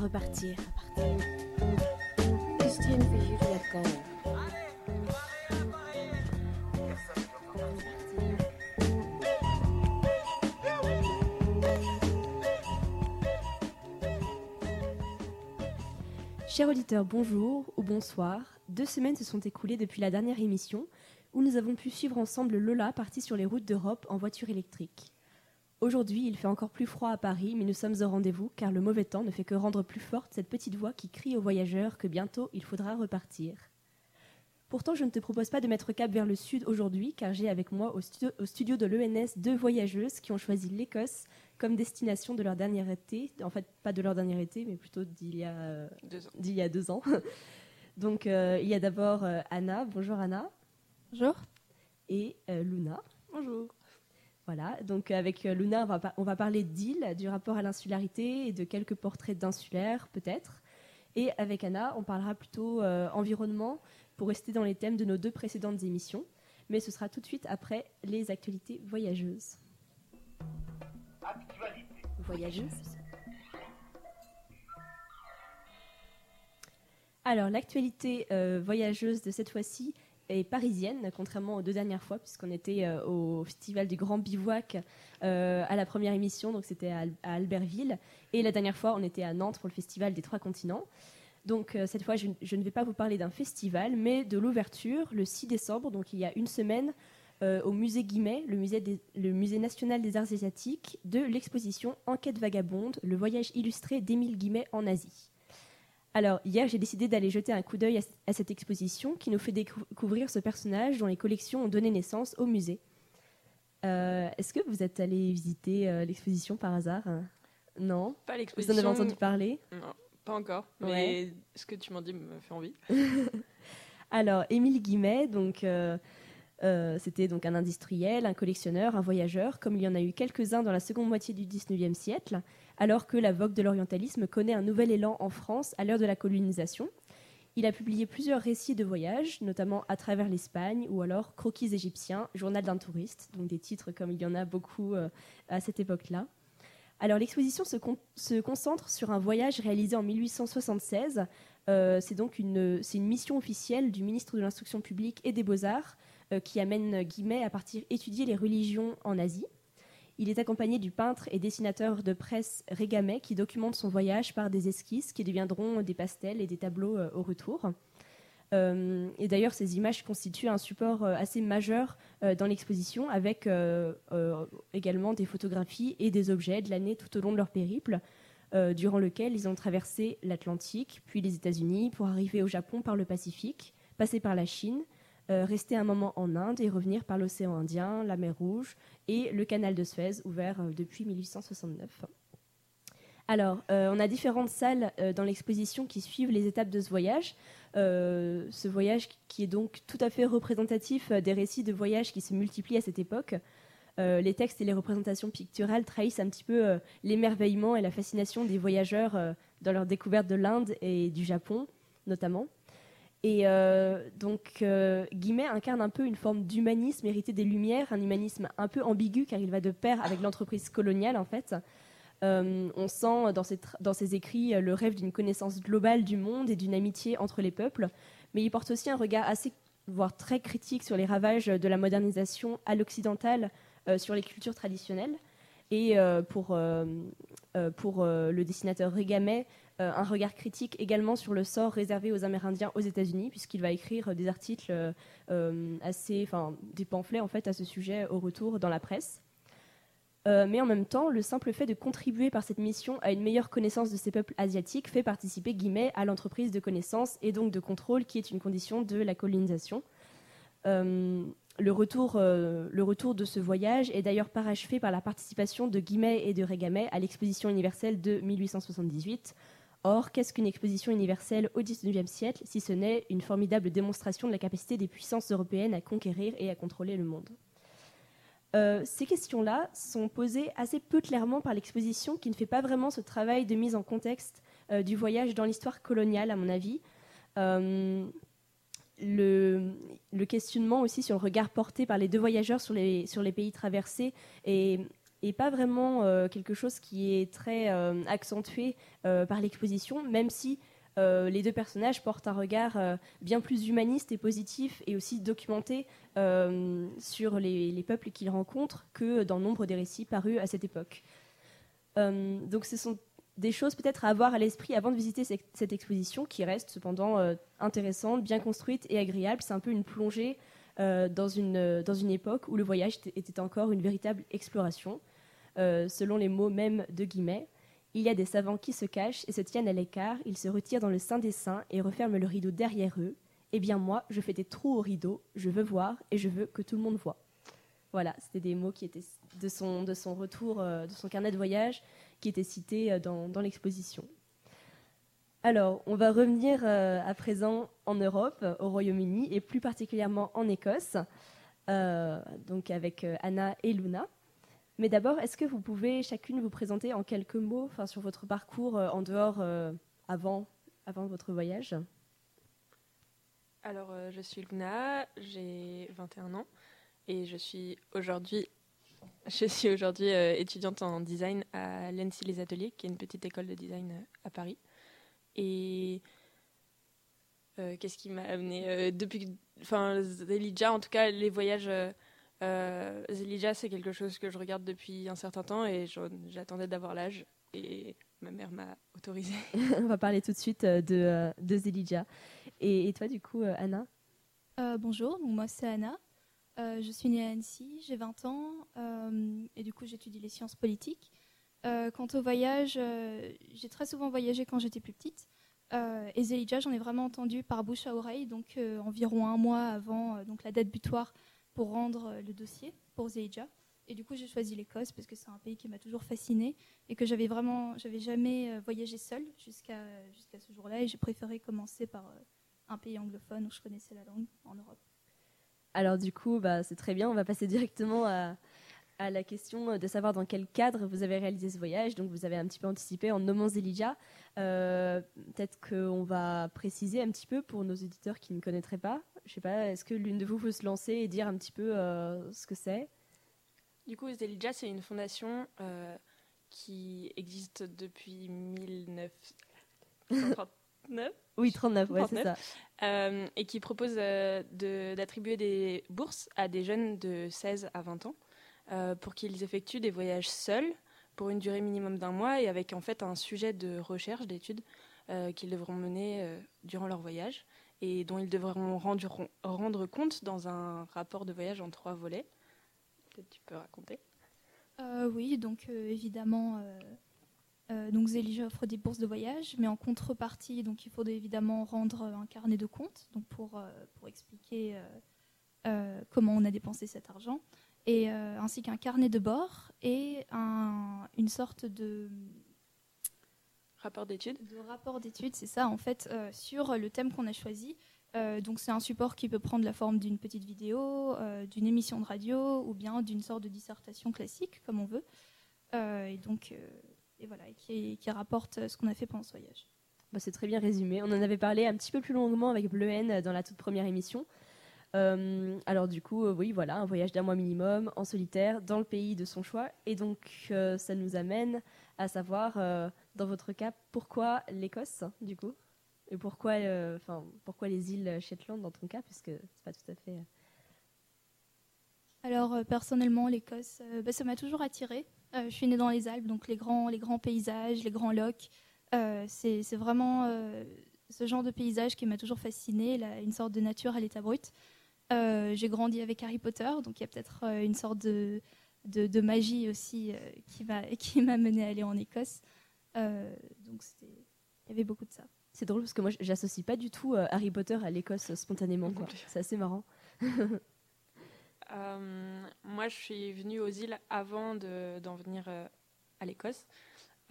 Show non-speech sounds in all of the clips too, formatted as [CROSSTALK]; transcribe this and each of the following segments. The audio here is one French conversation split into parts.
repartir. Chers auditeurs, bonjour ou bonsoir. Deux semaines se sont écoulées depuis la dernière émission où nous avons pu suivre ensemble Lola partie sur les routes d'Europe en voiture électrique. Aujourd'hui, il fait encore plus froid à Paris, mais nous sommes au rendez-vous car le mauvais temps ne fait que rendre plus forte cette petite voix qui crie aux voyageurs que bientôt il faudra repartir. Pourtant, je ne te propose pas de mettre cap vers le sud aujourd'hui car j'ai avec moi au studio, au studio de l'ENS deux voyageuses qui ont choisi l'Écosse comme destination de leur dernier été. En fait, pas de leur dernier été, mais plutôt d'il y a, Deux ans. d'il y a deux ans. [LAUGHS] Donc, euh, il y a d'abord euh, Anna. Bonjour Anna. Bonjour. Et euh, Luna. Bonjour. Voilà, donc avec euh, Luna, on va, pa- on va parler d'île, du rapport à l'insularité et de quelques portraits d'insulaires, peut-être. Et avec Anna, on parlera plutôt euh, environnement pour rester dans les thèmes de nos deux précédentes émissions. Mais ce sera tout de suite après les actualités voyageuses. Voyageuses Alors, l'actualité euh, voyageuse de cette fois-ci est parisienne, contrairement aux deux dernières fois, puisqu'on était euh, au Festival du Grand Bivouac euh, à la première émission, donc c'était à, Al- à Albertville. Et la dernière fois, on était à Nantes pour le Festival des Trois Continents. Donc euh, cette fois, je, ne vais pas vous parler d'un festival, mais de l'ouverture le 6 décembre, donc il y a une semaine, au musée Guimet, le musée national des arts asiatiques, de l'exposition Enquête vagabonde, le voyage illustré d'Émile Guimet en Asie. Alors, hier, j'ai décidé d'aller jeter un coup d'œil à, à cette exposition qui nous fait découvrir ce personnage dont les collections ont donné naissance au musée. Euh, Est-ce que vous êtes allé visiter euh, l'exposition par hasard? Non Pas Vous l'exposition. en avez entendu parler? Non, pas encore. Ouais. Mais ce que tu m'en dis me fait envie. [LAUGHS] Alors, Émile Guimet, donc, euh, euh, c'était donc un industriel, un collectionneur, un voyageur, comme il y en a eu quelques-uns dans la seconde moitié du XIXe siècle, alors que la vogue de l'orientalisme connaît un nouvel élan en France à l'heure de la colonisation. Il a publié plusieurs récits de voyage, notamment À travers l'Espagne ou alors Croquis égyptiens, Journal d'un touriste, donc des titres comme il y en a beaucoup euh, à cette époque-là. Alors l'exposition se, con- se concentre sur un voyage réalisé en 1876 euh, c'est donc une mission officielle du ministre de l'Instruction publique et des Beaux-Arts euh, qui amène Guimet à partir étudier les religions en Asie. Il est accompagné du peintre et dessinateur de presse Régamet qui documente son voyage par des esquisses qui deviendront des pastels et des tableaux euh, au retour. Euh, et d'ailleurs, ces images constituent un support euh, assez majeur dans l'exposition, avec également des photographies et des objets de l'année tout au long de leur périple, durant lequel ils ont traversé l'Atlantique, puis les États-Unis, pour arriver au Japon par le Pacifique, passer par la Chine, euh, rester un moment en Inde et revenir par l'océan Indien, la mer Rouge et le canal de Suez, ouvert euh, depuis 1869. Alors, euh, on a différentes salles dans l'exposition qui suivent les étapes de ce voyage. Ce voyage qui est donc tout à fait représentatif des récits de voyage qui se multiplient à cette époque. Les textes et les représentations picturales trahissent un petit peu l'émerveillement et la fascination des voyageurs dans leur découverte de l'Inde et du Japon, notamment. Et euh, donc, euh, Guimet incarne un peu une forme d'humanisme hérité des Lumières, un humanisme un peu ambigu car il va de pair avec l'entreprise coloniale en fait. Euh, on sent dans ses, écrits euh, le rêve d'une connaissance globale du monde et d'une amitié entre les peuples, mais il porte aussi un regard assez, voire très critique sur les ravages de la modernisation à l'occidentale euh, sur les cultures traditionnelles. Et pour, pour le dessinateur Régamet, euh, un regard critique également sur le sort réservé aux Amérindiens aux États-Unis, puisqu'il va écrire euh, des articles euh, assez, enfin des pamphlets en fait à ce sujet au retour dans la presse. Mais en même temps, le simple fait de contribuer par cette mission à une meilleure connaissance de ces peuples asiatiques fait participer Guimet à l'entreprise de connaissance et donc de contrôle qui est une condition de la colonisation. Le, retour, le retour de ce voyage est d'ailleurs parachevé par la participation de Guimet et de Régamet à l'exposition universelle de 1878. Or, qu'est-ce qu'une exposition universelle au XIXe siècle si ce n'est une formidable démonstration de la capacité des puissances européennes à conquérir et à contrôler le monde? Euh, ces questions-là sont posées assez peu clairement par l'exposition qui ne fait pas vraiment ce travail de mise en contexte euh, du voyage dans l'histoire coloniale, à mon avis. Euh, le, questionnement aussi sur le regard porté par les deux voyageurs sur les, sur les pays traversés est et pas vraiment quelque chose qui est très accentué par l'exposition, même si les deux personnages portent un regard bien plus humaniste et positif et aussi documenté sur les, les peuples qu'ils rencontrent que dans nombre des récits parus à cette époque. donc ce sont des choses peut-être à avoir à l'esprit avant de visiter cette exposition qui reste cependant euh, intéressante, bien construite et agréable. C'est un peu une plongée euh, dans, une, dans une époque où le voyage était encore une véritable exploration. Euh, selon les mots même de Guimet, il y a des savants qui se cachent et se tiennent à l'écart, ils se retirent dans le sein des saints et referment le rideau derrière eux. Eh bien moi, je fais des trous au rideau, je veux voir et je veux que tout le monde voit. Voilà, c'était des mots qui étaient de son, de son retour, de son carnet de voyage, qui était cité euh, dans, l'exposition. Alors, on va revenir euh, à présent en Europe, au Royaume-Uni, et plus particulièrement en Écosse, euh, donc avec Anna et Luna. Mais d'abord, est-ce que vous pouvez chacune vous présenter en quelques mots sur votre parcours en dehors avant, avant votre voyage? Alors, je suis Luna, j'ai 21 ans et je suis aujourd'hui [LAUGHS] je suis aujourd'hui euh, étudiante en design à l'ENSI Les Ateliers, qui est une petite école de design euh, à Paris. Et euh, qu'est-ce qui m'a amené depuis. Enfin, Zelidja, en tout cas, les voyages. Zelidja, c'est quelque chose que je regarde depuis un certain temps et j'attendais d'avoir l'âge. Et ma mère m'a autorisée. [LAUGHS] On va parler tout de suite de, de Zelidja. Et, et, toi, du coup, Anna? Bonjour, moi c'est Anna. Euh, je suis née à Annecy, j'ai 20 ans euh, et du coup j'étudie les sciences politiques. Euh, quant au voyage, j'ai très souvent voyagé quand j'étais plus petite. et Zelidja, j'en ai vraiment entendu par bouche à oreille, donc environ un mois avant donc la date butoir pour rendre le dossier pour Zelidja. Et du coup, j'ai choisi l'Écosse parce que c'est un pays qui m'a toujours fascinée et que j'avais vraiment, j'avais jamais voyagé seule jusqu'à jusqu'à ce jour-là. Et j'ai préféré commencer par un pays anglophone où je connaissais la langue en Europe. Alors du coup, bah, c'est très bien. On va passer directement à, la question de savoir dans quel cadre vous avez réalisé ce voyage. Donc vous avez un petit peu anticipé en nommant Zelidja. Euh, peut-être qu'on va préciser un petit peu pour nos éditeurs qui ne connaîtraient pas. Je sais pas, est-ce que l'une de vous veut se lancer et dire un petit peu euh, ce que c'est? Du coup, Zelidja, c'est une fondation euh, qui existe depuis 1930. [LAUGHS] Oui, 39, ouais, c'est ça. Euh, et qui propose euh, d'attribuer des bourses à des jeunes de 16 à 20 ans euh, pour qu'ils effectuent des voyages seuls pour une durée minimum d'un mois et avec en fait un sujet de recherche, d'études qu'ils devront mener durant leur voyage et dont ils devront rendre, compte dans un rapport de voyage en trois volets. Peut-être tu peux raconter. oui, donc évidemment euh, donc Zélige offre des bourses de voyage, mais en contrepartie, donc il faut évidemment rendre un carnet de compte, donc pour, euh, pour expliquer euh, comment on a dépensé cet argent, et ainsi qu'un carnet de bord et un, une sorte de rapport d'études. De rapport d'études, c'est ça en fait sur le thème qu'on a choisi. donc c'est un support qui peut prendre la forme d'une petite vidéo, d'une émission de radio ou bien d'une sorte de dissertation classique comme on veut. et donc et voilà, qui, rapporte ce qu'on a fait pendant ce voyage. Bah, c'est très bien résumé. On en avait parlé un petit peu plus longuement avec Bleu N dans la toute première émission. Euh, alors du coup, euh, oui, voilà, un voyage d'un mois minimum en solitaire dans le pays de son choix. Et donc, euh, ça nous amène à savoir, dans votre cas, pourquoi l'Écosse, du coup? Et pourquoi, enfin, pourquoi les îles Shetland dans ton cas, puisque c'est pas tout à fait... Alors, personnellement, l'Écosse, bah, ça m'a toujours attirée. Je suis née dans les Alpes, donc les grands, les grands paysages, les grands lochs. C'est vraiment ce genre de paysage qui m'a toujours fascinée, une sorte de nature à l'état brut. J'ai grandi avec Harry Potter, donc il y a peut-être une sorte de, de, magie aussi [LAUGHS] qui m'a mené à aller en Écosse. donc il y avait beaucoup de ça. C'est drôle parce que moi j'associe pas du tout Harry Potter à l'Écosse spontanément. C'est assez marrant. [LAUGHS] Euh, moi, je suis venue aux îles avant d'en venir euh, à l'Écosse.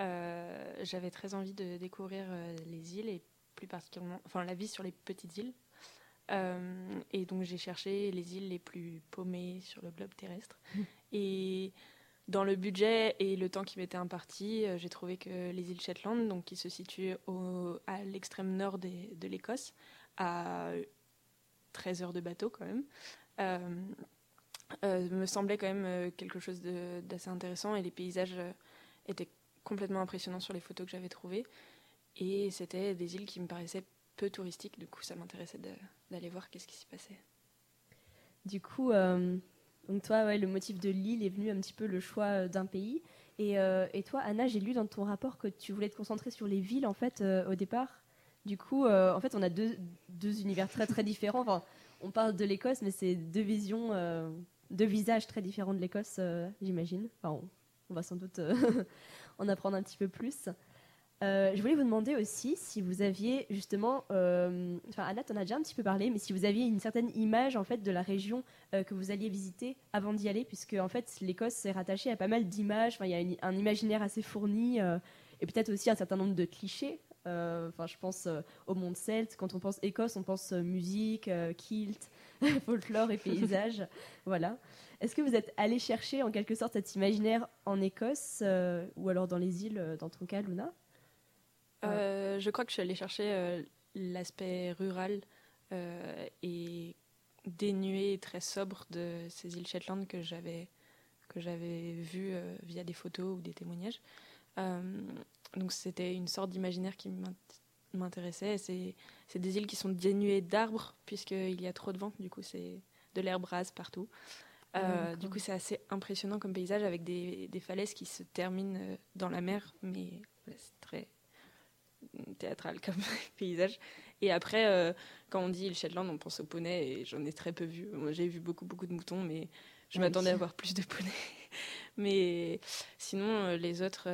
Euh, j'avais très envie de découvrir les îles et plus particulièrement, enfin, la vie sur les petites îles. Et donc, j'ai cherché les îles les plus paumées sur le globe terrestre. [LAUGHS] Et dans le budget et le temps qui m'était imparti, j'ai trouvé que les îles Shetland, donc qui se situent au, à l'extrême nord de l'Écosse, à 13 heures de bateau quand même, me semblait quand même quelque chose d'assez intéressant et les paysages étaient complètement impressionnants sur les photos que j'avais trouvées. Et c'était des îles qui me paraissaient peu touristiques, du coup ça m'intéressait d'aller voir qu'est-ce qui s'y passait. Du coup, donc toi, le motif de l'île est venu un petit peu le choix d'un pays. Et, et, toi, Anna, j'ai lu dans ton rapport que tu voulais te concentrer sur les villes en fait au départ. Du coup, euh, en fait, on a deux, deux, univers très très différents. Enfin, on parle de l'Écosse, mais c'est deux visions, euh, deux visages très différents de l'Écosse, euh, j'imagine. Enfin, on, va sans doute [LAUGHS] en apprendre un petit peu plus. Je voulais vous demander aussi si vous aviez justement, enfin Anna, en as déjà un petit peu parlé, mais si vous aviez une certaine image en fait de la région que vous alliez visiter avant d'y aller, puisque en fait l'Écosse est rattachée à pas mal d'images. Enfin, il y a un imaginaire assez fourni et peut-être aussi un certain nombre de clichés. Euh, enfin, je pense euh, au monde celte. Quand on pense Écosse, on pense euh, musique, kilt, [LAUGHS] folklore et paysage. [LAUGHS] voilà. Est-ce que vous êtes allé chercher en quelque sorte cet imaginaire en Écosse ou alors dans les îles, dans ton cas, Luna? Je crois que je suis allée chercher l'aspect rural et dénué, très sobre de ces îles Shetland que j'avais que j'avais vu via des photos ou des témoignages. Donc c'était une sorte d'imaginaire qui m'intéressait. C'est des îles qui sont dénuées d'arbres, puisqu'il y a trop de vent, du coup c'est de l'herbe rase partout. Euh, du coup c'est assez impressionnant comme paysage avec des, des, falaises qui se terminent euh, dans la mer, mais c'est très théâtral [LAUGHS] comme paysage. Et après, euh, quand on dit île Shetland, on pense aux poneys, et j'en ai très peu vu. Moi j'ai vu beaucoup beaucoup de moutons, mais je m'attendais à voir plus de poneys. [LAUGHS] mais sinon, les autres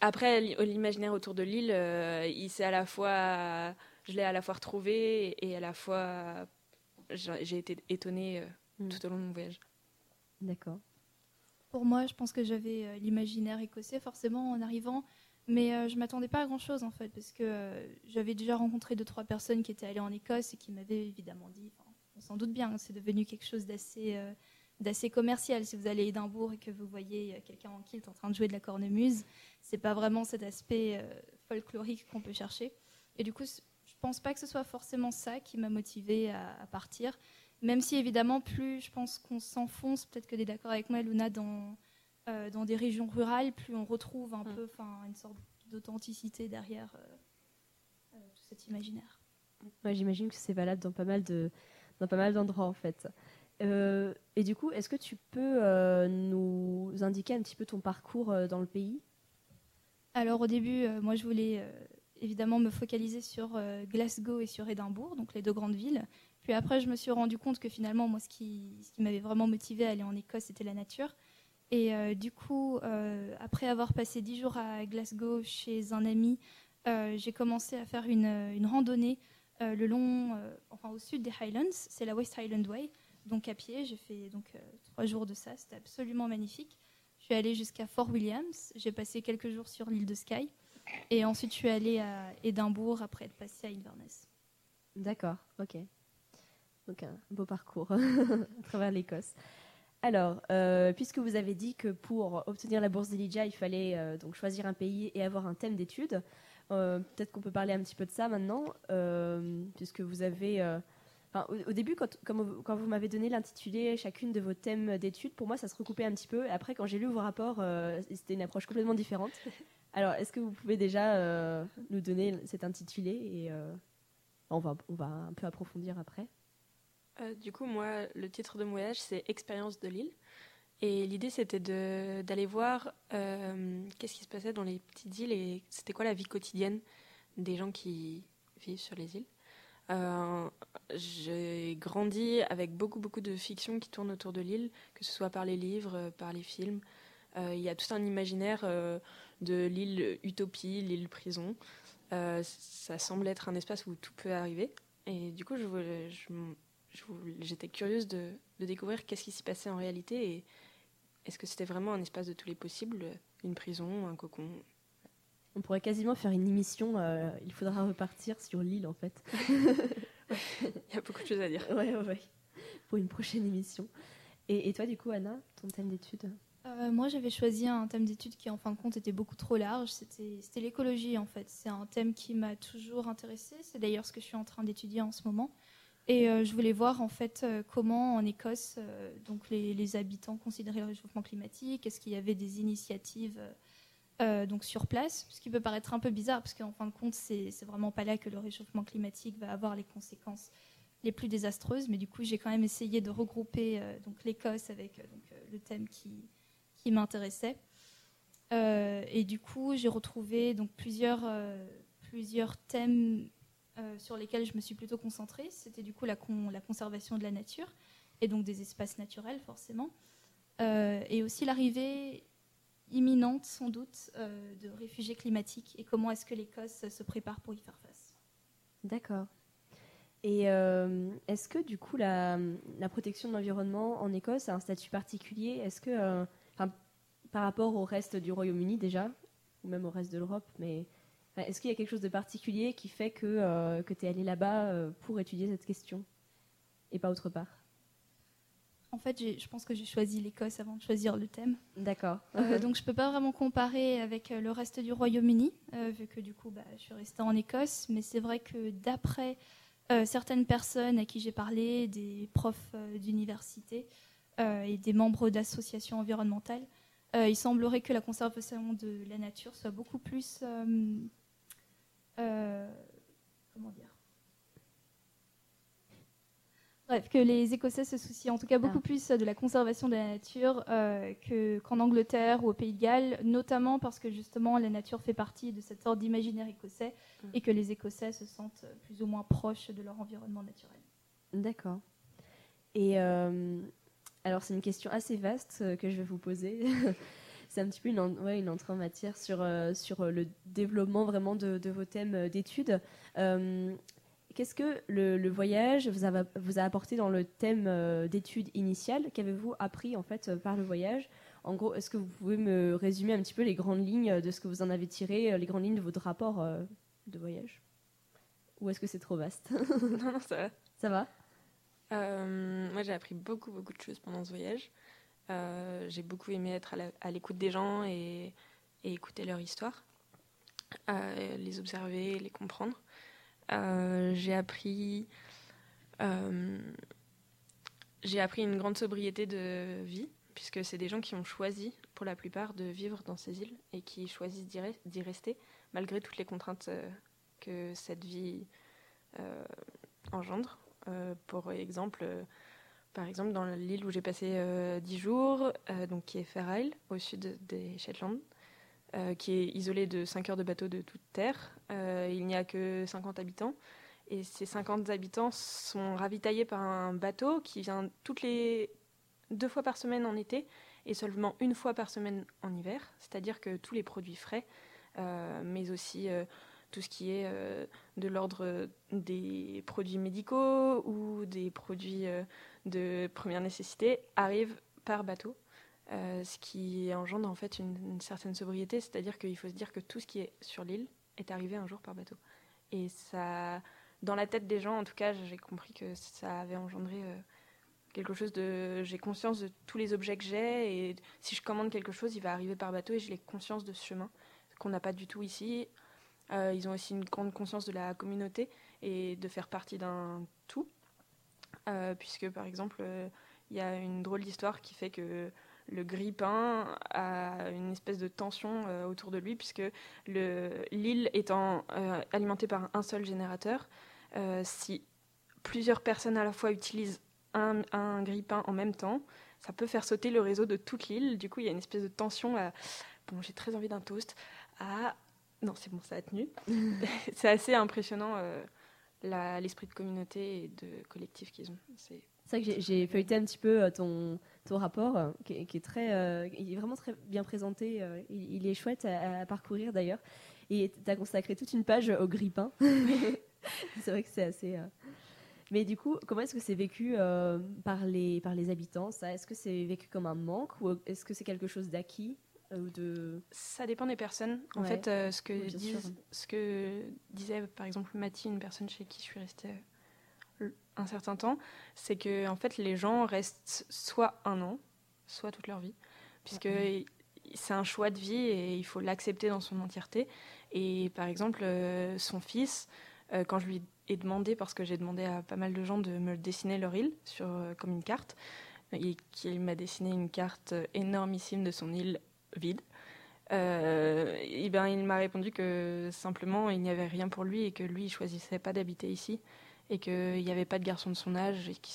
après, l'imaginaire autour de l'île, euh, il à la fois, je l'ai à la fois retrouvé et à la fois, j'ai été étonnée euh, hmm. tout au long de mon voyage. D'accord. Pour moi, je pense que j'avais euh, l'imaginaire écossais forcément en arrivant, mais je m'attendais pas à grand chose en fait, parce que j'avais déjà rencontré deux trois personnes qui étaient allées en Écosse et qui m'avaient évidemment dit, on s'en doute bien, c'est devenu quelque chose d'assez d'assez commercial. Si vous allez à Édimbourg et que vous voyez quelqu'un en kilt en train de jouer de la cornemuse, c'est pas vraiment cet aspect euh, folklorique qu'on peut chercher. Et du coup, je pense pas que ce soit forcément ça qui m'a motivée à, partir. Même si évidemment, plus je pense qu'on s'enfonce, peut-être que tu es d'accord avec moi, Luna, dans, euh, dans des régions rurales, plus on retrouve un mm. peu une sorte d'authenticité derrière euh, tout cet imaginaire. Ouais, J'imagine que c'est valable dans pas mal de dans pas mal d'endroits en fait. et du coup, est-ce que tu peux nous indiquer un petit peu ton parcours dans le pays? Alors au début, euh, moi je voulais euh, évidemment me focaliser sur euh, Glasgow et sur Édimbourg, donc les deux grandes villes. Puis après, je me suis rendu compte que finalement, moi, ce qui, ce qui m'avait vraiment motivé à aller en Écosse, c'était la nature. Et du coup, après avoir passé dix jours à Glasgow chez un ami, j'ai commencé à faire une, une randonnée le long, enfin au sud des Highlands, c'est la West Highland Way, donc à pied. J'ai fait donc trois jours de ça, c'était absolument magnifique. Je suis allée jusqu'à Fort Williams. J'ai passé quelques jours sur l'île de Skye. Et ensuite, je suis allée à Édimbourg après être passée à Inverness. D'accord, ok. Donc un beau parcours [LAUGHS] à travers l'Écosse. Alors, euh, puisque vous avez dit que pour obtenir la bourse d'Elijah, il fallait euh, donc choisir un pays et avoir un thème d'étude, euh, peut-être qu'on peut parler un petit peu de ça maintenant, puisque vous avez au, début, quand, quand vous m'avez donné l'intitulé chacune de vos thèmes d'études, pour moi, ça se recoupait un petit peu. Après, quand j'ai lu vos rapports, c'était une approche complètement différente. [LAUGHS] Alors, est-ce que vous pouvez déjà nous donner cet intitulé et on, va, on va un peu approfondir après? Du coup, moi, le titre de mon voyage, c'est Expérience de l'île. Et l'idée, c'était d'aller voir qu'est-ce qui se passait dans les petites îles et c'était quoi la vie quotidienne des gens qui vivent sur les îles. Euh, j'ai grandi avec beaucoup, beaucoup de fiction qui tourne autour de l'île, que ce soit par les livres, euh, par les films. Euh, il y a tout un imaginaire de l'île utopie, l'île prison. ça semble être un espace où tout peut arriver. Et du coup, j'étais curieuse de, de découvrir qu'est-ce qui s'y passait en réalité et est-ce que c'était vraiment un espace de tous les possibles, une prison, un cocon, on pourrait quasiment faire une émission. Euh, il faudra repartir sur l'île, en fait. [LAUGHS] il y a beaucoup de choses à dire. Oui, ouais, Pour une prochaine émission. Et, toi, du coup, Anna, ton thème d'étude? Euh, Moi, j'avais choisi un thème d'étude qui, en fin de compte, était beaucoup trop large. C'était l'écologie, en fait. C'est un thème qui m'a toujours intéressée. C'est d'ailleurs ce que je suis en train d'étudier en ce moment. Et je voulais voir en fait comment en Écosse, donc les, habitants considéraient le réchauffement climatique. Est-ce qu'il y avait des initiatives donc sur place, ce qui peut paraître un peu bizarre, parce qu'en fin de compte, c'est vraiment pas là que le réchauffement climatique va avoir les conséquences les plus désastreuses. Mais du coup, j'ai quand même essayé de regrouper donc l'Écosse avec donc, le thème qui, qui m'intéressait. Euh, et du coup, j'ai retrouvé donc plusieurs, euh, plusieurs thèmes euh, sur lesquels je me suis plutôt concentrée. C'était du coup la, conservation de la nature et donc des espaces naturels forcément, et aussi l'arrivée imminente sans doute de réfugiés climatiques et comment est-ce que l'Écosse se prépare pour y faire face. D'accord. Et est-ce que du coup la, la protection de l'environnement en Écosse a un statut particulier? Est-ce que par rapport au reste du Royaume-Uni déjà, ou même au reste de l'Europe, mais est-ce qu'il y a quelque chose de particulier qui fait que, euh, que tu es allé là-bas euh, pour étudier cette question et pas autre part? En fait, je pense que j'ai choisi l'Écosse avant de choisir le thème. D'accord. Euh, [LAUGHS] donc je ne peux pas vraiment comparer avec le reste du Royaume-Uni, vu que du coup bah, je suis restée en Écosse, mais c'est vrai que d'après certaines personnes à qui j'ai parlé, des profs d'université et des membres d'associations environnementales, il semblerait que la conservation de la nature soit beaucoup plus. Euh, euh, comment dire? Bref, que les Écossais se soucient en tout cas beaucoup ah. plus de la conservation de la nature qu'en Angleterre ou au Pays de Galles, notamment parce que justement la nature fait partie de cette sorte d'imaginaire écossais mm. et que les Écossais se sentent plus ou moins proches de leur environnement naturel. D'accord. Et alors c'est une question assez vaste euh, que je vais vous poser. [LAUGHS] c'est un petit peu une, une entrée en matière sur, euh, sur euh, le développement vraiment de, vos thèmes d'études. Qu'est-ce que le, voyage vous a, vous a, apporté dans le thème d'études initiales? Qu'avez-vous appris en fait par le voyage? En gros, est-ce que vous pouvez me résumer un petit peu les grandes lignes de ce que vous en avez tiré, les grandes lignes de votre rapport de voyage? Ou est-ce que c'est trop vaste? [LAUGHS] Non, non, ça va. Ça va? Euh, moi, j'ai appris beaucoup, beaucoup de choses pendant ce voyage. Euh, j'ai beaucoup aimé être à l'écoute des gens et, écouter leur histoire, euh, les observer, les comprendre. j'ai appris, j'ai appris une grande sobriété de vie, puisque c'est des gens qui ont choisi, pour la plupart, de vivre dans ces îles et qui choisissent d'y rester, malgré toutes les contraintes que cette vie engendre. Euh, pour exemple, euh, par exemple, dans l'île où j'ai passé 10 euh, jours, donc qui est Fair Isle, au sud des Shetland, qui est isolée de 5 heures de bateau de toute terre. il n'y a que 50 habitants. Et ces 50 habitants sont ravitaillés par un bateau qui vient toutes les deux fois par semaine en été et seulement une fois par semaine en hiver. C'est-à-dire que tous les produits frais, mais aussi tout ce qui est euh, de l'ordre des produits médicaux ou des produits euh, de première nécessité arrive par bateau. Euh, ce qui engendre en fait une, certaine sobriété, c'est-à-dire qu'il faut se dire que tout ce qui est sur l'île est arrivé un jour par bateau. Et ça, dans la tête des gens, en tout cas, j'ai compris que ça avait engendré quelque chose de. J'ai conscience de tous les objets que j'ai, et si je commande quelque chose, il va arriver par bateau, et j'ai conscience de ce chemin qu'on n'a pas du tout ici. Euh, ils ont aussi une grande conscience de la communauté et de faire partie d'un tout. Euh, puisque, par exemple, euh, il y a une drôle d'histoire qui fait que le grille-pain a une espèce de tension autour de lui, puisque l'île étant alimentée par un seul générateur, si plusieurs personnes à la fois utilisent un, un grille-pain en même temps, ça peut faire sauter le réseau de toute l'île. Du coup, il y a une espèce de tension à bon, j'ai très envie d'un toast, à non, c'est bon, ça a tenu. [LAUGHS] c'est assez impressionnant euh, l'esprit de communauté et de collectif qu'ils ont. C'est vrai que j'ai feuilleté un petit peu euh, ton, ton rapport, euh, qui, est très, il est vraiment très bien présenté. Il, est chouette à, parcourir d'ailleurs. Et tu as consacré toute une page au grippin. [LAUGHS] c'est vrai que c'est assez. Mais du coup, comment est-ce que c'est vécu par, les, par les habitants ça? Est-ce que c'est vécu comme un manque ou est-ce que c'est quelque chose d'acquis? euh, de... Ça dépend des personnes. En fait, euh, ce, que ce que disait par exemple Mathie, une personne chez qui je suis restée euh, un certain temps, c'est que en fait les gens restent soit un an, soit toute leur vie, puisque c'est un choix de vie et il faut l'accepter dans son entièreté. Et par exemple, son fils, quand je lui ai demandé, parce que j'ai demandé à pas mal de gens de me dessiner leur île sur, comme une carte, et qu'il m'a dessiné une carte énormissime de son île vide. et ben, il m'a répondu que simplement il n'y avait rien pour lui et que lui il choisissait pas d'habiter ici et qu'il n'y avait pas de garçon de son âge et qu'il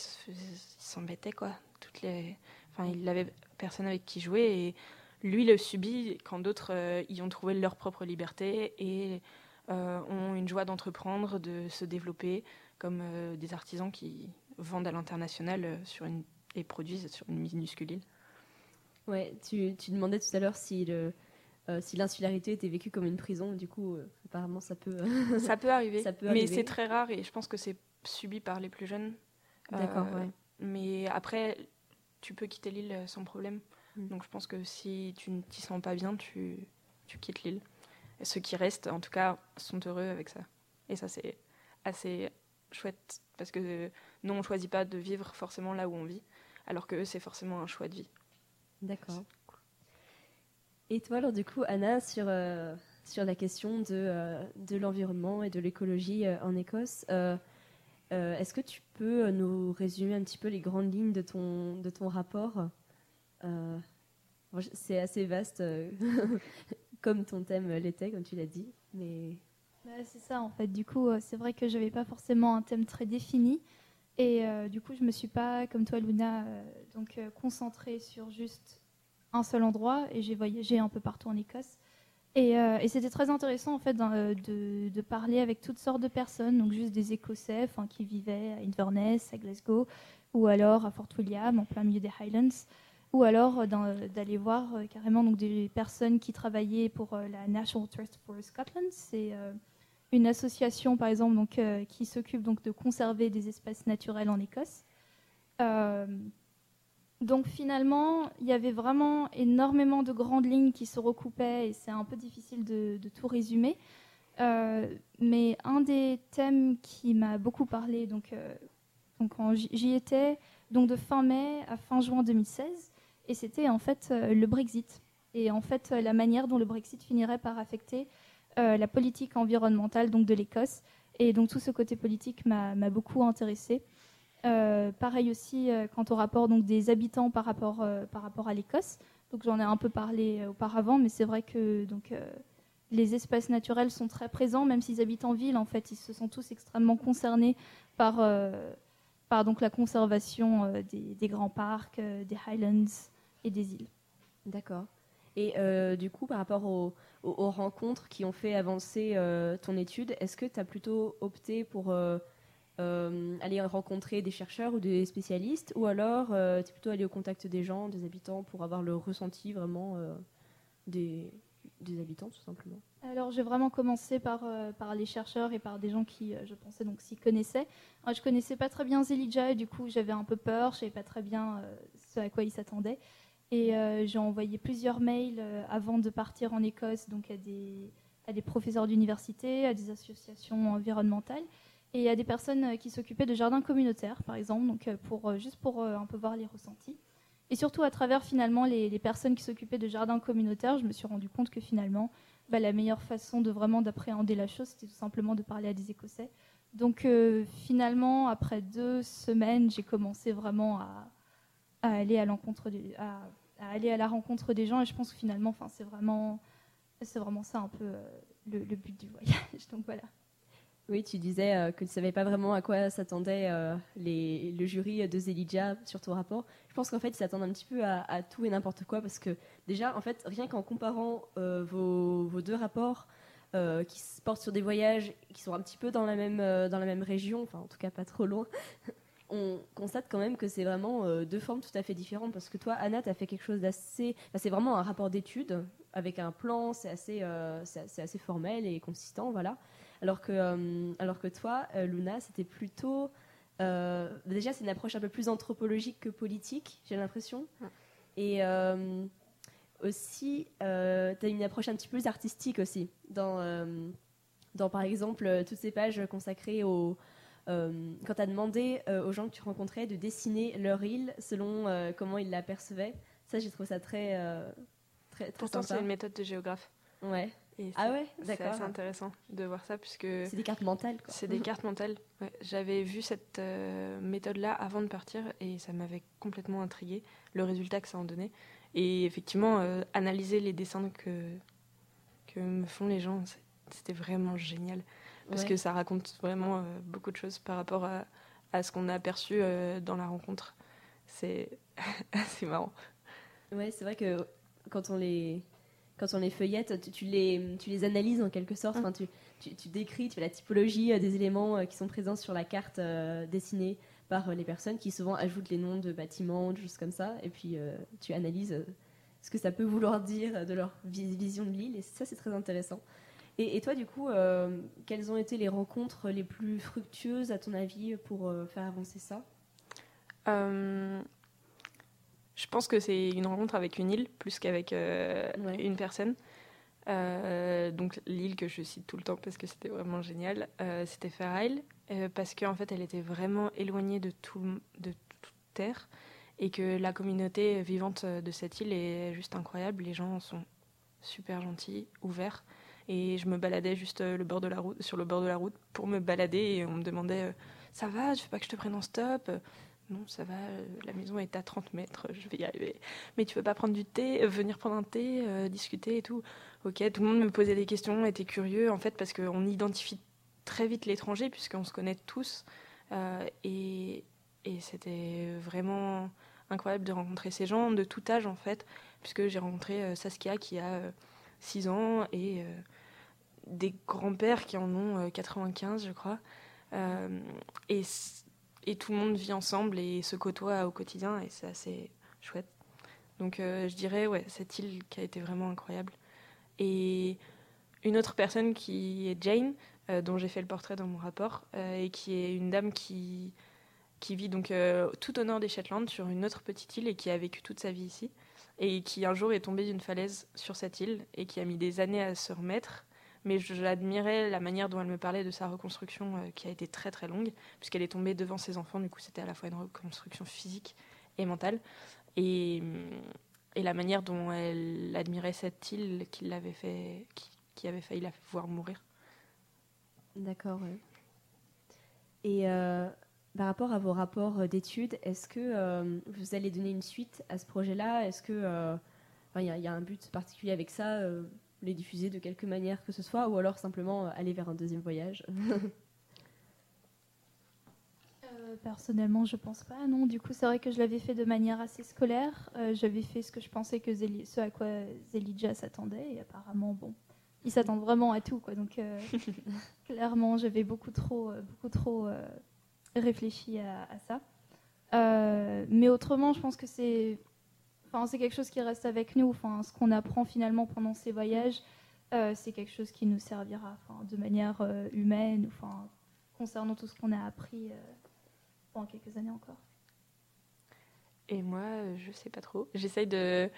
s'embêtait quoi. Toutes les, enfin il avait personne avec qui jouer et lui le subit quand d'autres euh, y ont trouvé leur propre liberté et euh, ont une joie d'entreprendre, de se développer, comme euh, des artisans qui vendent à l'international sur une, et produisent sur une minuscule île. Ouais, tu, tu demandais tout à l'heure si le, si l'insularité était vécue comme une prison, du coup, apparemment, ça peut. ça peut arriver. ça peut mais c'est très rare et je pense que c'est subi par les plus jeunes. D'accord, ouais. Mais après, tu peux quitter l'île sans problème. Mm. Donc je pense que si tu ne t'y sens pas bien, tu, tu quittes l'île. Et ceux qui restent, en tout cas, sont heureux avec ça. Et ça, c'est assez chouette parce que nous, on ne choisit pas de vivre forcément là où on vit, alors que c'est forcément un choix de vie. D'accord. Et toi, alors du coup, Anna, sur, euh, sur la question de, euh, de l'environnement et de l'écologie euh, en Écosse, est-ce que tu peux nous résumer un petit peu les grandes lignes de ton, de ton rapport c'est assez vaste, [LAUGHS] comme ton thème l'était, comme tu l'as dit. Mais... Bah, c'est ça, en fait. Du coup, c'est vrai que je n'avais pas forcément un thème très défini. Et du coup, je me suis pas, comme toi, Luna, donc concentrée sur juste un seul endroit. Et j'ai voyagé un peu partout en Écosse. Et, c'était très intéressant, en fait, de, parler avec toutes sortes de personnes. Donc, juste des Écossais qui vivaient à Inverness, à Glasgow, ou alors à Fort William, en plein milieu des Highlands ou alors euh, d'aller voir euh, carrément donc, des personnes qui travaillaient pour euh, la National Trust for Scotland. Une association, par exemple, donc, qui s'occupe donc de conserver des espaces naturels en Écosse. donc finalement, il y avait vraiment énormément de grandes lignes qui se recoupaient et c'est un peu difficile de, tout résumer. mais un des thèmes qui m'a beaucoup parlé, donc, donc quand j'y étais, donc de fin mai à fin juin 2016, et c'était en fait euh, le Brexit. Et en fait, euh, la manière dont le Brexit finirait par affecter euh, la politique environnementale donc de l'Écosse. Et donc tout ce côté politique m'a beaucoup intéressé. pareil aussi quant au rapport donc, des habitants par rapport, par rapport à l'Écosse. Donc j'en ai un peu parlé auparavant, mais c'est vrai que donc, les espaces naturels sont très présents, même s'ils habitent en ville. En fait, ils se sont tous extrêmement concernés par, par donc, la conservation des, des, grands parcs, des Highlands, et des îles. D'accord. Et euh, du coup, par rapport aux, rencontres qui ont fait avancer euh, ton étude, est-ce que tu as plutôt opté pour euh, aller rencontrer des chercheurs ou des spécialistes, ou alors tu es plutôt allé au contact des gens, des habitants, pour avoir le ressenti vraiment des, des, habitants, tout simplement? Alors, j'ai vraiment commencé par, par les chercheurs et par des gens qui, je pensais, donc s'y connaissaient. Alors, je connaissais pas très bien Zelidja, et du coup, j'avais un peu peur, je savais pas très bien ce à quoi ils s'attendaient. Et euh, j'ai envoyé plusieurs mails euh, avant de partir en Écosse, donc à des, à des professeurs d'université, à des associations environnementales et à des personnes euh, qui s'occupaient de jardins communautaires, par exemple, donc pour, juste pour un peu voir les ressentis. Et surtout à travers finalement les, personnes qui s'occupaient de jardins communautaires, je me suis rendu compte que finalement, bah, la meilleure façon de vraiment d'appréhender la chose, c'était tout simplement de parler à des Écossais. Donc finalement, après deux semaines, j'ai commencé vraiment à, à aller à l'encontre à, aller à la rencontre des gens et je pense que finalement c'est vraiment c'est vraiment ça un peu euh, le, but du voyage. [LAUGHS] Donc voilà. Oui tu disais euh, que tu savais pas vraiment à quoi s'attendait euh, le jury de Zelidja sur ton rapport. Je pense qu'en fait ils s'attendent un petit peu à, tout et n'importe quoi parce que déjà en fait rien qu'en comparant vos, vos, deux rapports qui se portent sur des voyages qui sont un petit peu dans la même dans la même région enfin en tout cas pas trop loin [LAUGHS] on constate quand même que c'est vraiment euh, deux formes tout à fait différentes. Parce que toi, Anna, tu as fait quelque chose d'assez. c'est vraiment un rapport d'étude avec un plan, c'est assez, euh, c'est assez formel et consistant, voilà. Alors que, euh, alors que toi, Luna, c'était plutôt. déjà, c'est une approche un peu plus anthropologique que politique, j'ai l'impression. Et aussi, tu as une approche un petit peu plus artistique aussi, dans, dans par exemple toutes ces pages consacrées au euh, quand tu as demandé euh, aux gens que tu rencontrais de dessiner leur île selon euh, comment ils la percevaient, ça j'ai trouvé ça très, très, très Pourtant c'est une méthode de géographe. Ouais. Et Ah c'est- ouais, C'est d'accord. assez intéressant de voir ça puisque C'est des cartes mentales, quoi. c'est des [LAUGHS] cartes mentales. Ouais, J'avais vu cette méthode-là avant de partir et ça m'avait complètement intriguée, le résultat que ça en donnait. Et effectivement, analyser les dessins que, que me font les gens, c'est- c'était vraiment génial. Parce Ouais. que ça raconte vraiment euh, beaucoup de choses par rapport à, à ce qu'on a perçu euh, dans la rencontre. C'est [LAUGHS] assez marrant. Ouais, c'est vrai que quand on les quand on les feuillette, tu, tu les tu les analyses en quelque sorte. Mm. Enfin, tu, tu, tu décris, tu fais la typologie euh, des éléments qui sont présents sur la carte dessinée par les personnes qui souvent ajoutent les noms de bâtiments, de choses comme ça. Et puis euh, tu analyses ce que ça peut vouloir dire de leur vi- vision de l'île. Et ça, c'est très intéressant. Et, et toi, du coup, euh, quelles ont été les rencontres les plus fructueuses à ton avis pour euh, faire avancer ça? Euh, je pense que c'est une rencontre avec une île plus qu'avec Ouais. une personne. Donc l'île que je cite tout le temps parce que c'était vraiment génial, c'était Fair Isle, parce qu'en fait elle était vraiment éloignée de, tout, de toute terre et que la communauté vivante de cette île est juste incroyable. Les gens sont super gentils, ouverts. Et je me baladais juste euh, le bord de la route, sur le bord de la route pour me balader et on me demandait euh, Ça va, je veux pas que je te prenne en stop Non, ça va, euh, la maison est à 30 mètres, [LAUGHS] je vais y arriver. Mais tu veux pas prendre du thé, venir prendre un thé, discuter et tout Ok, tout le monde me posait des questions, était curieux en fait parce qu'on identifie très vite l'étranger puisqu'on se connaît tous. Et et c'était vraiment incroyable de rencontrer ces gens de tout âge en fait, puisque j'ai rencontré Saskia qui a 6 ans et des grands-pères qui en ont euh, 95 je crois. Euh, et, et tout le monde vit ensemble et se côtoie au quotidien et c'est assez chouette. Donc euh, je dirais ouais, cette île qui a été vraiment incroyable. Et une autre personne qui est Jane, euh, dont j'ai fait le portrait dans mon rapport, euh, et qui est une dame qui, qui vit donc euh, tout au nord des Shetland sur une autre petite île et qui a vécu toute sa vie ici et qui un jour est tombée d'une falaise sur cette île et qui a mis des années à se remettre. Mais j'admirais la manière dont elle me parlait de sa reconstruction euh, qui a été très très longue puisqu'elle est tombée devant ses enfants. Du coup, c'était à la fois une reconstruction physique et mentale. Et, et la manière dont elle admirait cette île qui l'avait fait, qui, qui avait failli la voir mourir. D'accord. ouais. Et euh, par rapport à vos rapports euh, d'études, est-ce que euh, vous allez donner une suite à ce projet-là? Est-ce que euh, il y, a- un but particulier avec ça euh, Les diffuser de quelque manière que ce soit Ou alors simplement euh, aller vers un deuxième voyage [LAUGHS] Euh, personnellement, je pense pas. Non, du coup, c'est vrai que je l'avais fait de manière assez scolaire. Euh, J'avais fait ce que je pensais que ce à quoi Zelidja s'attendait, et apparemment, bon, ils s'attendent vraiment à tout, quoi. Donc, euh, [LAUGHS] clairement, j'avais beaucoup trop, beaucoup trop réfléchi à, à ça. Mais autrement, je pense que c'est, enfin, c'est quelque chose qui reste avec nous. Enfin, ce qu'on apprend finalement pendant ces voyages, euh, c'est quelque chose qui nous servira, enfin, de manière euh, humaine, enfin, concernant tout ce qu'on a appris. euh, pendant quelques années encore. Et moi, euh, je sais pas trop. J'essaye de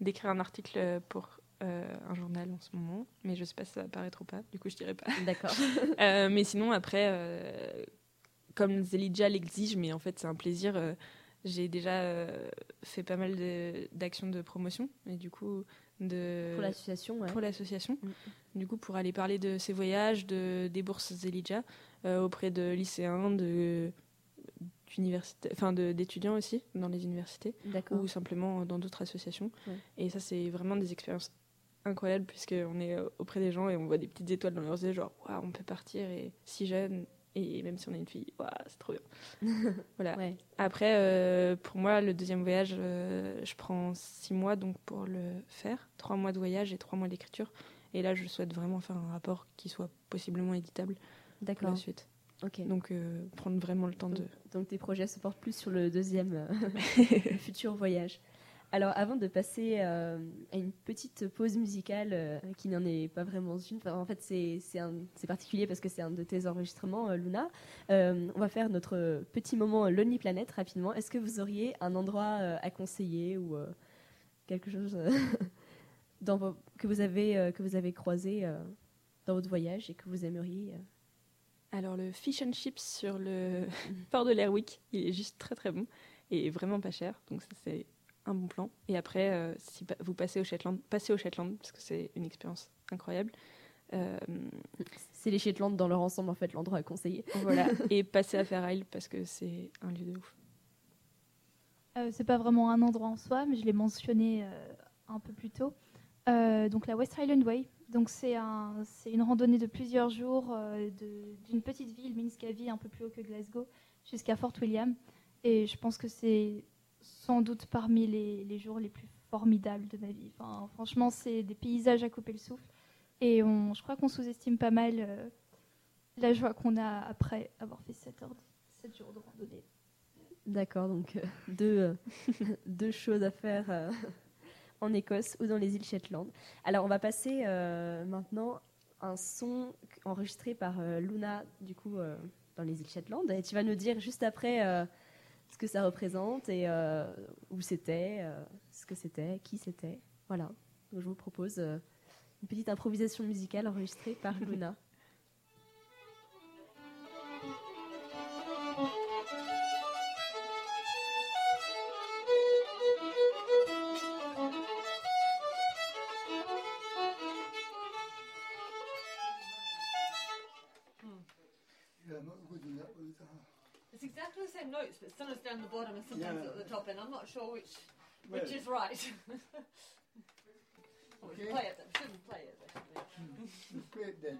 d'écrire un article pour euh, un journal en ce moment, mais je sais pas si ça va paraître ou pas. Du coup, je dirais pas. D'accord. [LAUGHS] Euh, mais sinon, après, euh, comme Zelidja l'exige, mais en fait, c'est un plaisir. J'ai déjà euh, fait pas mal d'actions de, promotion, et du coup, de Pour l'association, ouais. pour l'association. Mm. Du coup, pour aller parler de ses voyages, de, des bourses Zelidja euh, auprès de lycéens, de d'université- enfin d'étudiants aussi dans les universités ou simplement dans d'autres associations. Ouais. Et ça, c'est vraiment des expériences incroyables puisqu'on est euh, auprès des gens et on voit des petites étoiles dans leurs yeux, genre, Waouh, on peut partir et si jeune. Et même si on est une fille, c'est trop bien. [LAUGHS] voilà. Ouais. Après, euh, pour moi, le deuxième voyage, euh, je prends six mois donc pour le faire. Trois mois de voyage et trois mois d'écriture. Et là, je souhaite vraiment faire un rapport qui soit possiblement éditable pour la suite. Ok. Donc, euh, prendre vraiment le temps de. Donc tes projets se portent plus sur le deuxième [LAUGHS] futur voyage. Alors avant de passer euh, à une petite pause musicale euh, qui n'en est pas vraiment une, en fait c'est particulier parce que c'est un de tes enregistrements, euh, Luna. On va faire notre petit moment Lonely Planet rapidement. Est-ce que vous auriez un endroit à conseiller ou quelque chose [LAUGHS] que, vous avez, que vous avez croisé dans votre voyage et que vous aimeriez Alors, le fish and chips sur le [LAUGHS] port de l'Airwick, il est juste très très bon et vraiment pas cher. Donc, ça, c'est un bon plan. Et après, euh, si vous passez au Shetland, passez au Shetland parce que c'est une expérience incroyable. Euh, c'est les Shetland dans leur ensemble, en fait, l'endroit à conseiller. Voilà, [LAUGHS] et passer à Fair Isle parce que c'est un lieu de ouf. Euh, c'est pas vraiment un endroit en soi, mais je l'ai mentionné euh, un peu plus tôt. Euh, donc la West Highland Way. Donc c'est un, une randonnée de plusieurs jours d'une petite ville, Minscavie, un peu plus haut que Glasgow, jusqu'à Fort William. Et je pense que c'est sans doute parmi les, jours les plus formidables de ma vie. Enfin, franchement, c'est des paysages à couper le souffle. Et on, je crois qu'on sous-estime pas mal la joie qu'on a après avoir fait 7, heures, 7 jours de randonnée. D'accord, donc euh, deux, euh, [LAUGHS] deux choses à faire euh, en Écosse ou dans les îles Shetland. Alors on va passer maintenant un son enregistré par Luna, du coup, dans les îles Shetland. Et tu vas nous dire juste après ce que ça représente et où c'était, ce que c'était, qui c'était. Voilà. Donc je vous propose une petite improvisation musicale enregistrée par [LAUGHS] Luna. Notes, but some is down the bottom and sometimes yeah. at the top, and I'm not sure which which is right. [LAUGHS] okay. play it then. Shouldn't play it. Hmm. Play it then.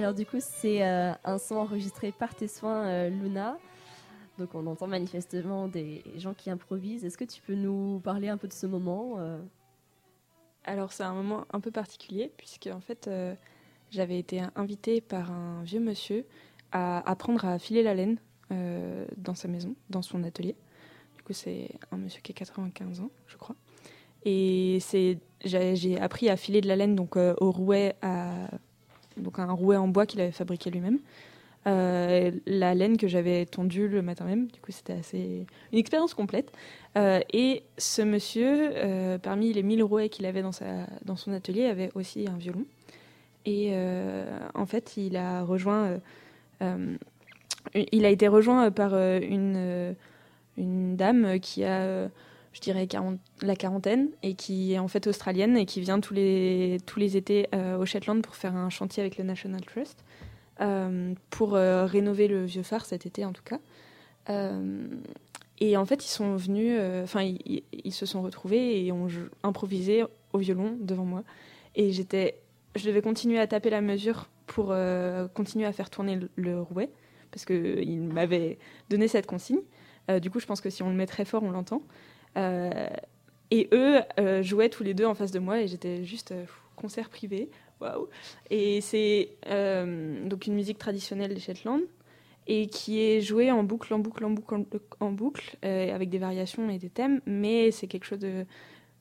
Alors du coup, c'est euh, un son enregistré par tes soins, euh, Luna. Donc on entend manifestement des gens qui improvisent. Est-ce que tu peux nous parler un peu de ce moment euh? Alors c'est un moment un peu particulier puisque en fait j'avais été invitée par un vieux monsieur à apprendre à filer la laine dans sa maison, dans son atelier. Du coup c'est un monsieur qui a 95 ans, je crois. Et c'est j'ai appris à filer de la laine donc au rouet à donc un rouet en bois qu'il avait fabriqué lui-même. Euh, la laine que j'avais tondue le matin même. Du coup, c'était assez une expérience complète. Euh, et ce monsieur, euh, parmi les 1000 rouets qu'il avait dans, son atelier, avait aussi un violon. Et en fait, il a été rejoint par une dame qui a, je dirais, la quarantaine et qui est en fait australienne et qui vient tous les, tous les étés au Shetland pour faire un chantier avec le National Trust. pour rénover le vieux phare cet été en tout cas. et en fait, ils sont venus, enfin, ils, se sont retrouvés et ont improvisé au violon devant moi. Et j'étais, je devais continuer à taper la mesure pour euh, continuer à faire tourner le, rouet, parce qu'il m'avait donné cette consigne. Euh, du coup, je pense que si on le met très fort, on l'entend. Euh, et eux jouaient tous les deux en face de moi, et j'étais juste concert privé. Waouh Et c'est donc une musique traditionnelle des Shetland et qui est jouée en boucle, en boucle, en boucle, en boucle, avec des variations et des thèmes, mais c'est quelque chose de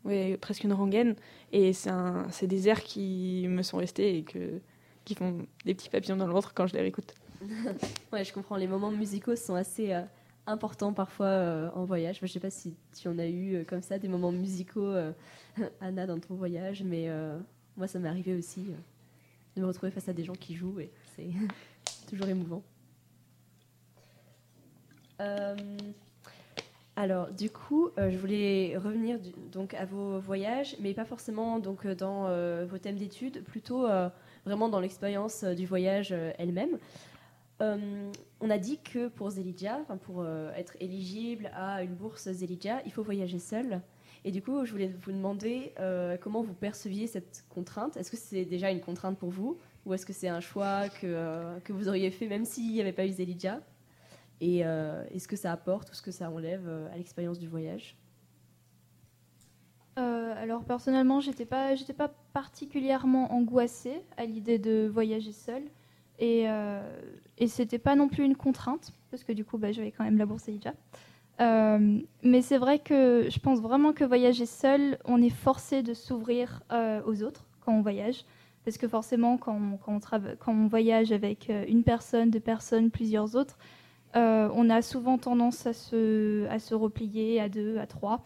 ouais, presque une rengaine. Et c'est des airs qui me sont restés et qui font des petits papillons dans le ventre quand je les réécoute. [LAUGHS] ouais, je comprends. Les moments musicaux sont assez euh, importants parfois euh, en voyage. Je ne sais pas si tu en as eu euh, comme ça, des moments musicaux, [LAUGHS] Anna, dans ton voyage, mais moi, ça m'est arrivé aussi de me retrouver face à des gens qui jouent et c'est [LAUGHS] toujours émouvant. Alors, du coup, euh, je voulais revenir donc à vos voyages, mais pas forcément donc euh, dans euh, vos thèmes d'études, plutôt vraiment dans l'expérience du voyage elle-même. On a dit que pour Zelidja, pour être éligible à une bourse Zelidja, il faut voyager seul. Et du coup, je voulais vous demander comment vous perceviez cette contrainte? Est-ce que c'est déjà une contrainte pour vous, ou est-ce que c'est un choix que, que vous auriez fait même s'il n'y avait pas eu Zelidja et euh, est-ce que ça apporte ou ce que ça enlève euh, à l'expérience du voyage? Euh, alors personnellement, j'étais pas, pas particulièrement angoissée à l'idée de voyager seule, et, et c'était pas non plus une contrainte parce que du coup, bah, j'avais quand même la bourse déjà. mais c'est vrai que je pense vraiment que voyager seul, on est forcé de s'ouvrir aux autres quand on voyage, parce que forcément, quand on, quand on, quand on voyage avec une personne, deux personnes, plusieurs autres, euh, on a souvent tendance à se, à se replier à deux, à trois.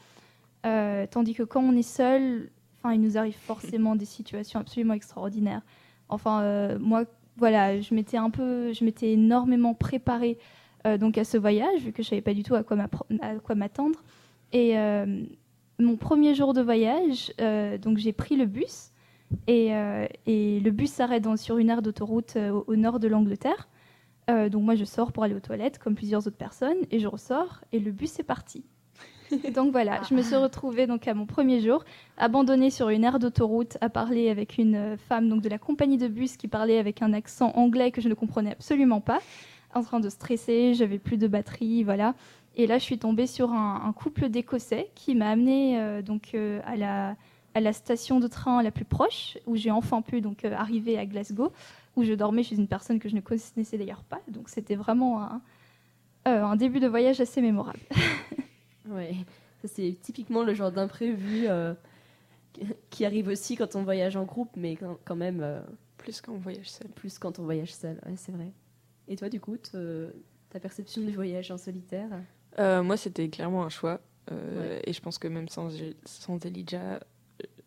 Euh, tandis que quand on est seul, il nous arrive forcément des [LAUGHS] situations absolument extraordinaires. Enfin, euh, moi, voilà, je m'étais un peu, je m'étais énormément préparée donc à ce voyage, vu que je savais pas du tout à quoi m'attendre. Et mon premier jour de voyage, donc j'ai pris le bus. Et, le bus s'arrête sur une aire d'autoroute au, nord de l'Angleterre. Euh, donc moi je sors pour aller aux toilettes comme plusieurs autres personnes et je ressors et le bus est parti. [LAUGHS] donc voilà, je me suis retrouvée donc à mon premier jour abandonnée sur une aire d'autoroute à parler avec une euh, femme donc de la compagnie de bus qui parlait avec un accent anglais que je ne comprenais absolument pas, en train de stresser, j'avais plus de batterie, voilà. Et là je suis tombée sur un, couple d'Écossais qui m'a amenée euh, donc à la à la station de train la plus proche où j'ai enfin pu donc arriver à Glasgow où je dormais chez une personne que je ne connaissais d'ailleurs pas. Donc c'était vraiment euh, un, début de voyage assez mémorable. [LAUGHS] oui, c'est typiquement le genre d'imprévu euh, qui arrive aussi quand on voyage en groupe, mais quand, même... Euh, plus quand on voyage seul. Plus quand on voyage seul, c'est vrai. Et toi, du coup, ta perception du voyage en solitaire? Moi, c'était clairement un choix. Et je pense que même sans, sans Elijah,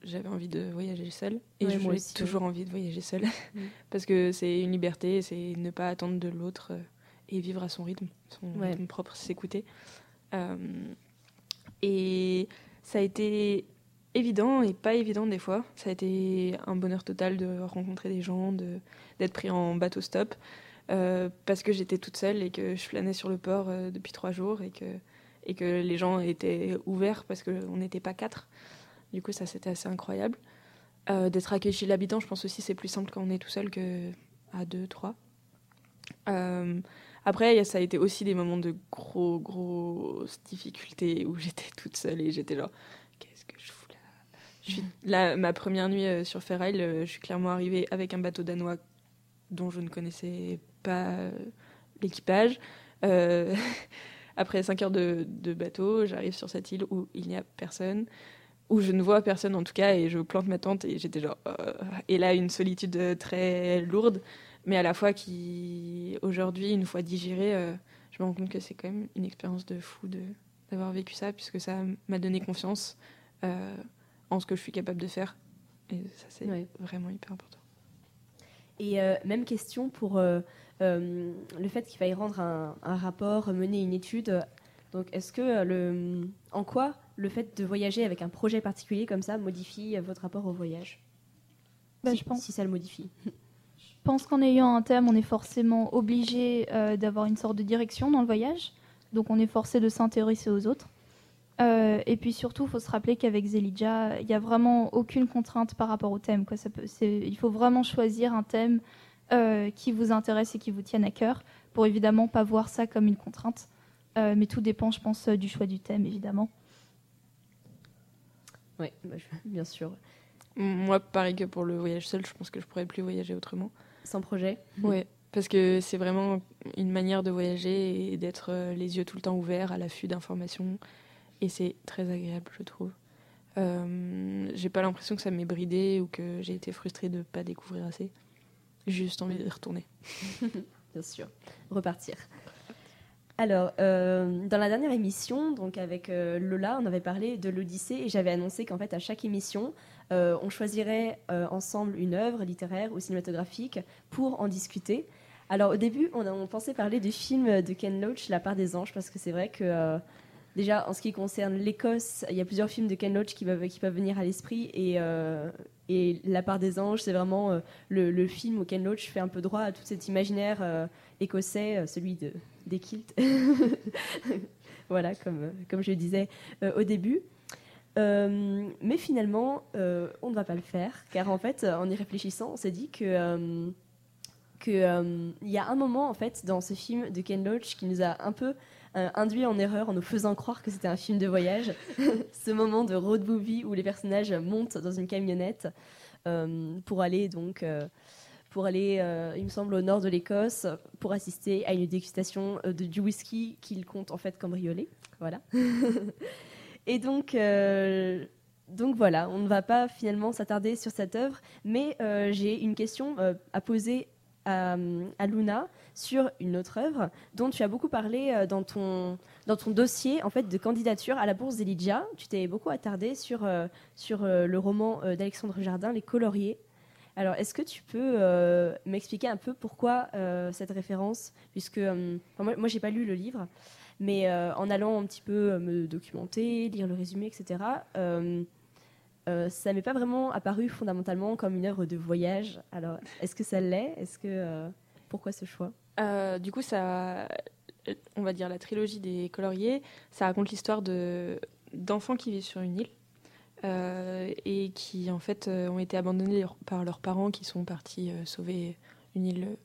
j'avais envie de voyager seule et j'ai toujours envie de voyager seule mm. [LAUGHS] parce que c'est une liberté, c'est ne pas attendre de l'autre euh, et vivre à son rythme, son rythme propre, s'écouter. Euh, et ça a été évident et pas évident des fois. Ça a été un bonheur total de rencontrer des gens, de d'être pris en bateau stop euh, parce que j'étais toute seule et que je flânais sur le port depuis trois jours et que et que les gens étaient ouverts parce qu'on n'était pas quatre. Du coup, ça, c'était assez incroyable. Euh, d'être accueilli chez l'habitant, je pense aussi c'est plus simple quand on est tout seul que à deux, trois. Euh, après, ça a été aussi des moments de gros, grosses difficultés où [LAUGHS] j'étais toute seule et j'étais là, qu'est-ce que je fous là? Je suis, [LAUGHS] là, ma première nuit euh, sur Ferraille, je suis clairement arrivée avec un bateau danois dont je ne connaissais pas l'équipage. [LAUGHS] après 5 heures de, de bateau, j'arrive sur cette île où il n'y a personne où je ne vois personne en tout cas et je plante ma tente et j'étais genre euh, et là une solitude très lourde mais à la fois qui aujourd'hui une fois digérée euh, je me rends compte que c'est quand même une expérience de fou de d'avoir vécu ça puisque ça m'a donné confiance euh, en ce que je suis capable de faire et ça c'est vraiment hyper important et même question pour le fait qu'il faille rendre un, un, rapport mener une étude Donc, est-ce que euh, le, en quoi le fait de voyager avec un projet particulier comme ça modifie euh, votre rapport au voyage? Bah, si, je pense. si ça le modifie. [LAUGHS] Je pense qu'en ayant un thème, on est forcément obligé euh, d'avoir une sorte de direction dans le voyage. Donc on est forcé de s'intéresser aux autres. Euh, et puis surtout, il faut se rappeler qu'avec Zelidja, il n'y a vraiment aucune contrainte par rapport au thème. Il faut vraiment choisir un thème euh, qui vous intéresse et qui vous tienne à cœur pour évidemment pas voir ça comme une contrainte. Mais tout dépend, je pense, du choix du thème, évidemment. Oui, bien sûr. Moi, pareil que pour le voyage seul, je pense que je pourrais plus voyager autrement. Sans projet Ouais, parce que c'est vraiment une manière de voyager et d'être euh, les yeux tout le temps ouverts à l'affût d'informations. Et c'est très agréable, je trouve. Euh, j'ai pas l'impression que ça m'ait bridé ou que j'ai été frustrée de pas découvrir assez. J'ai juste envie d'y retourner. [LAUGHS] bien sûr, repartir. Alors, euh, dans la dernière émission, donc avec euh, Lola, on avait parlé de l'Odyssée et j'avais annoncé qu'en fait, à chaque émission, euh, on choisirait ensemble une œuvre littéraire ou cinématographique pour en discuter. Alors, au début, on, a, pensait parler du film de Ken Loach, La part des anges, parce que c'est vrai que déjà, en ce qui concerne l'Écosse, il y a plusieurs films de Ken Loach qui peuvent, venir à l'esprit et, La part des anges, c'est vraiment le, film où Ken Loach fait un peu droit à tout cet imaginaire écossais, celui de, des kilts. [LAUGHS] voilà, comme, comme je le disais euh, au début. Euh, mais finalement, euh, on ne va pas le faire, car en fait, en y réfléchissant, on s'est dit que euh, que, euh, il y a un moment en fait dans ce film de Ken Loach qui nous a un peu euh, induit en erreur en nous faisant croire que c'était un film de voyage. [LAUGHS] ce moment de road movie où les personnages montent dans une camionnette euh, pour aller donc euh, pour aller, euh, il me semble, au nord de l'Écosse pour assister à une dégustation euh, de, du whisky qu'ils comptent en fait cambrioler. Voilà. [LAUGHS] Et donc, euh, donc voilà, on ne va pas finalement s'attarder sur cette œuvre, mais j'ai une question à poser à, à Luna sur une autre œuvre dont tu as beaucoup parlé dans ton, dans ton dossier en fait, de candidature à la bourse d'Elydia. Tu t'es beaucoup attardé sur, sur le roman d'Alexandre Jardin, Les Coloriers. Alors, est-ce que tu peux euh, m'expliquer un peu pourquoi euh, cette référence? Puisque euh, moi, moi j'ai pas lu le livre, mais en allant un petit peu me documenter, lire le résumé, etc., ça m'est pas vraiment apparu fondamentalement comme une œuvre de voyage. Alors, est-ce que ça l'est? Est-ce que pourquoi ce choix? Du coup, ça, on va dire la trilogie des coloriers, ça raconte l'histoire de d'enfants qui vivent sur une île et qui en fait euh, ont été abandonnés par leurs parents qui sont partis euh, sauver une île,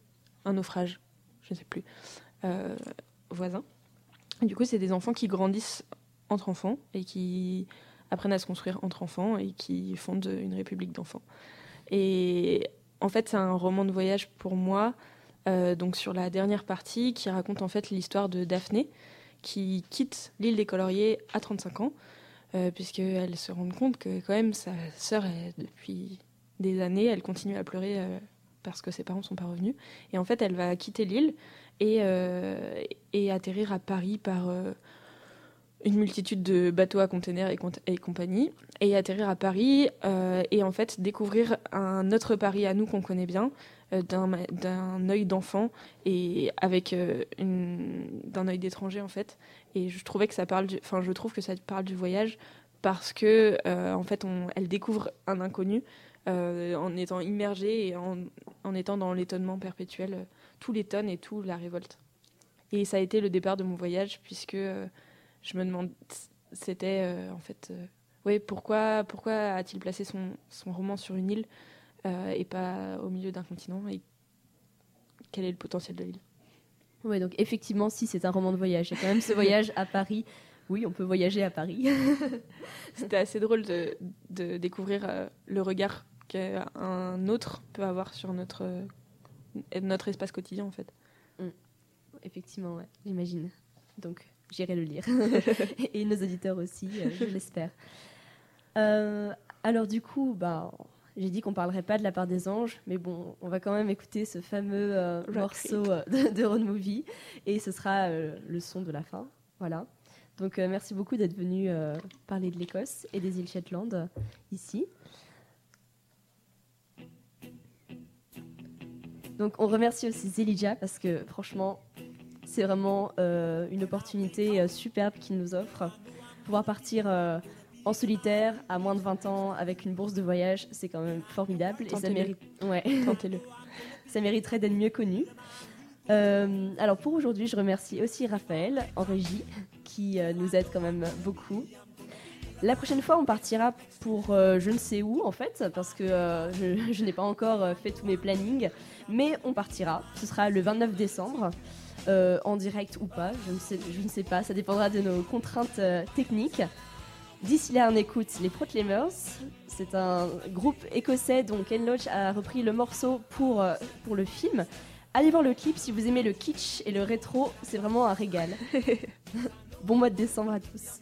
un naufrage, je ne sais plus, euh, voisin. Du coup, c'est des enfants qui grandissent entre enfants et qui apprennent à se construire entre enfants et qui fondent une république d'enfants. Et en fait, c'est un roman de voyage pour moi euh, donc sur la dernière partie qui raconte en fait l'histoire de Daphné qui quitte l'île des coloriers à 35 ans euh, puisqu'elle se rend compte que quand même sa sœur depuis des années elle continue à pleurer euh, parce que ses parents sont pas revenus. Et en fait elle va quitter l'île et, euh, et atterrir à Paris par une multitude de bateaux à containers et, compagnie et atterrir à Paris et en fait découvrir un autre Paris à nous qu'on connaît bien d'un ma- d'un œil d'enfant et avec euh, d'un œil d'étranger en fait. Et je trouvais que ça parle enfin je trouve que ça parle du voyage parce que euh, en fait elle découvre un inconnu euh, en étant immergée et en, étant dans l'étonnement perpétuel euh, tout l'étonne et tout la révolte. Et ça a été le départ de mon voyage puisque euh, je me demande c'était euh, en fait euh, ouais pourquoi pourquoi a-t-il placé son, son roman sur une île euh, et pas au milieu d'un continent et quel est le potentiel de l'île Oui, donc effectivement, si c'est un roman de voyage, il y a quand même ce voyage à Paris. Oui, on peut voyager à Paris. [LAUGHS] C'était assez drôle de, de découvrir euh, le regard qu'un autre peut avoir sur notre, euh, notre espace quotidien en fait. effectivement, ouais, j'imagine. Donc, j'irai le lire. [LAUGHS] Et nos auditeurs aussi, je l'espère. Alors du coup, bah, j'ai dit qu'on parlerait pas de la part des anges, mais bon, on va quand même écouter ce fameux euh, morceau euh, de, de road movie, et ce sera euh, le son de la fin. Voilà. Donc euh, merci beaucoup d'être venu parler de l'Écosse et des îles Shetland ici. Donc on remercie aussi Zelidja parce que franchement, C'est vraiment une opportunité superbe qu'il nous offre. Pouvoir partir en solitaire à moins de 20 ans avec une bourse de voyage, c'est quand même formidable. Et ça, mérite... ouais. [LAUGHS] Tentez-le. ça mériterait d'être mieux connu. Euh, alors pour aujourd'hui, je remercie aussi Raphaël en régie qui euh, nous aide quand même beaucoup. La prochaine fois, on partira pour euh, je ne sais où en fait, parce que je, [LAUGHS] je n'ai pas encore fait tous mes plannings, mais on partira. Ce sera le 29 décembre, en direct ou pas, je ne, sais, je ne sais pas, ça dépendra de nos contraintes techniques. D'ici là, on écoute les Proclaimers. C'est un groupe écossais dont Ken Loach a repris le morceau pour, euh, pour le film. Allez voir le clip si vous aimez le kitsch et le rétro, c'est vraiment un régal. [LAUGHS] bon mois de décembre à tous.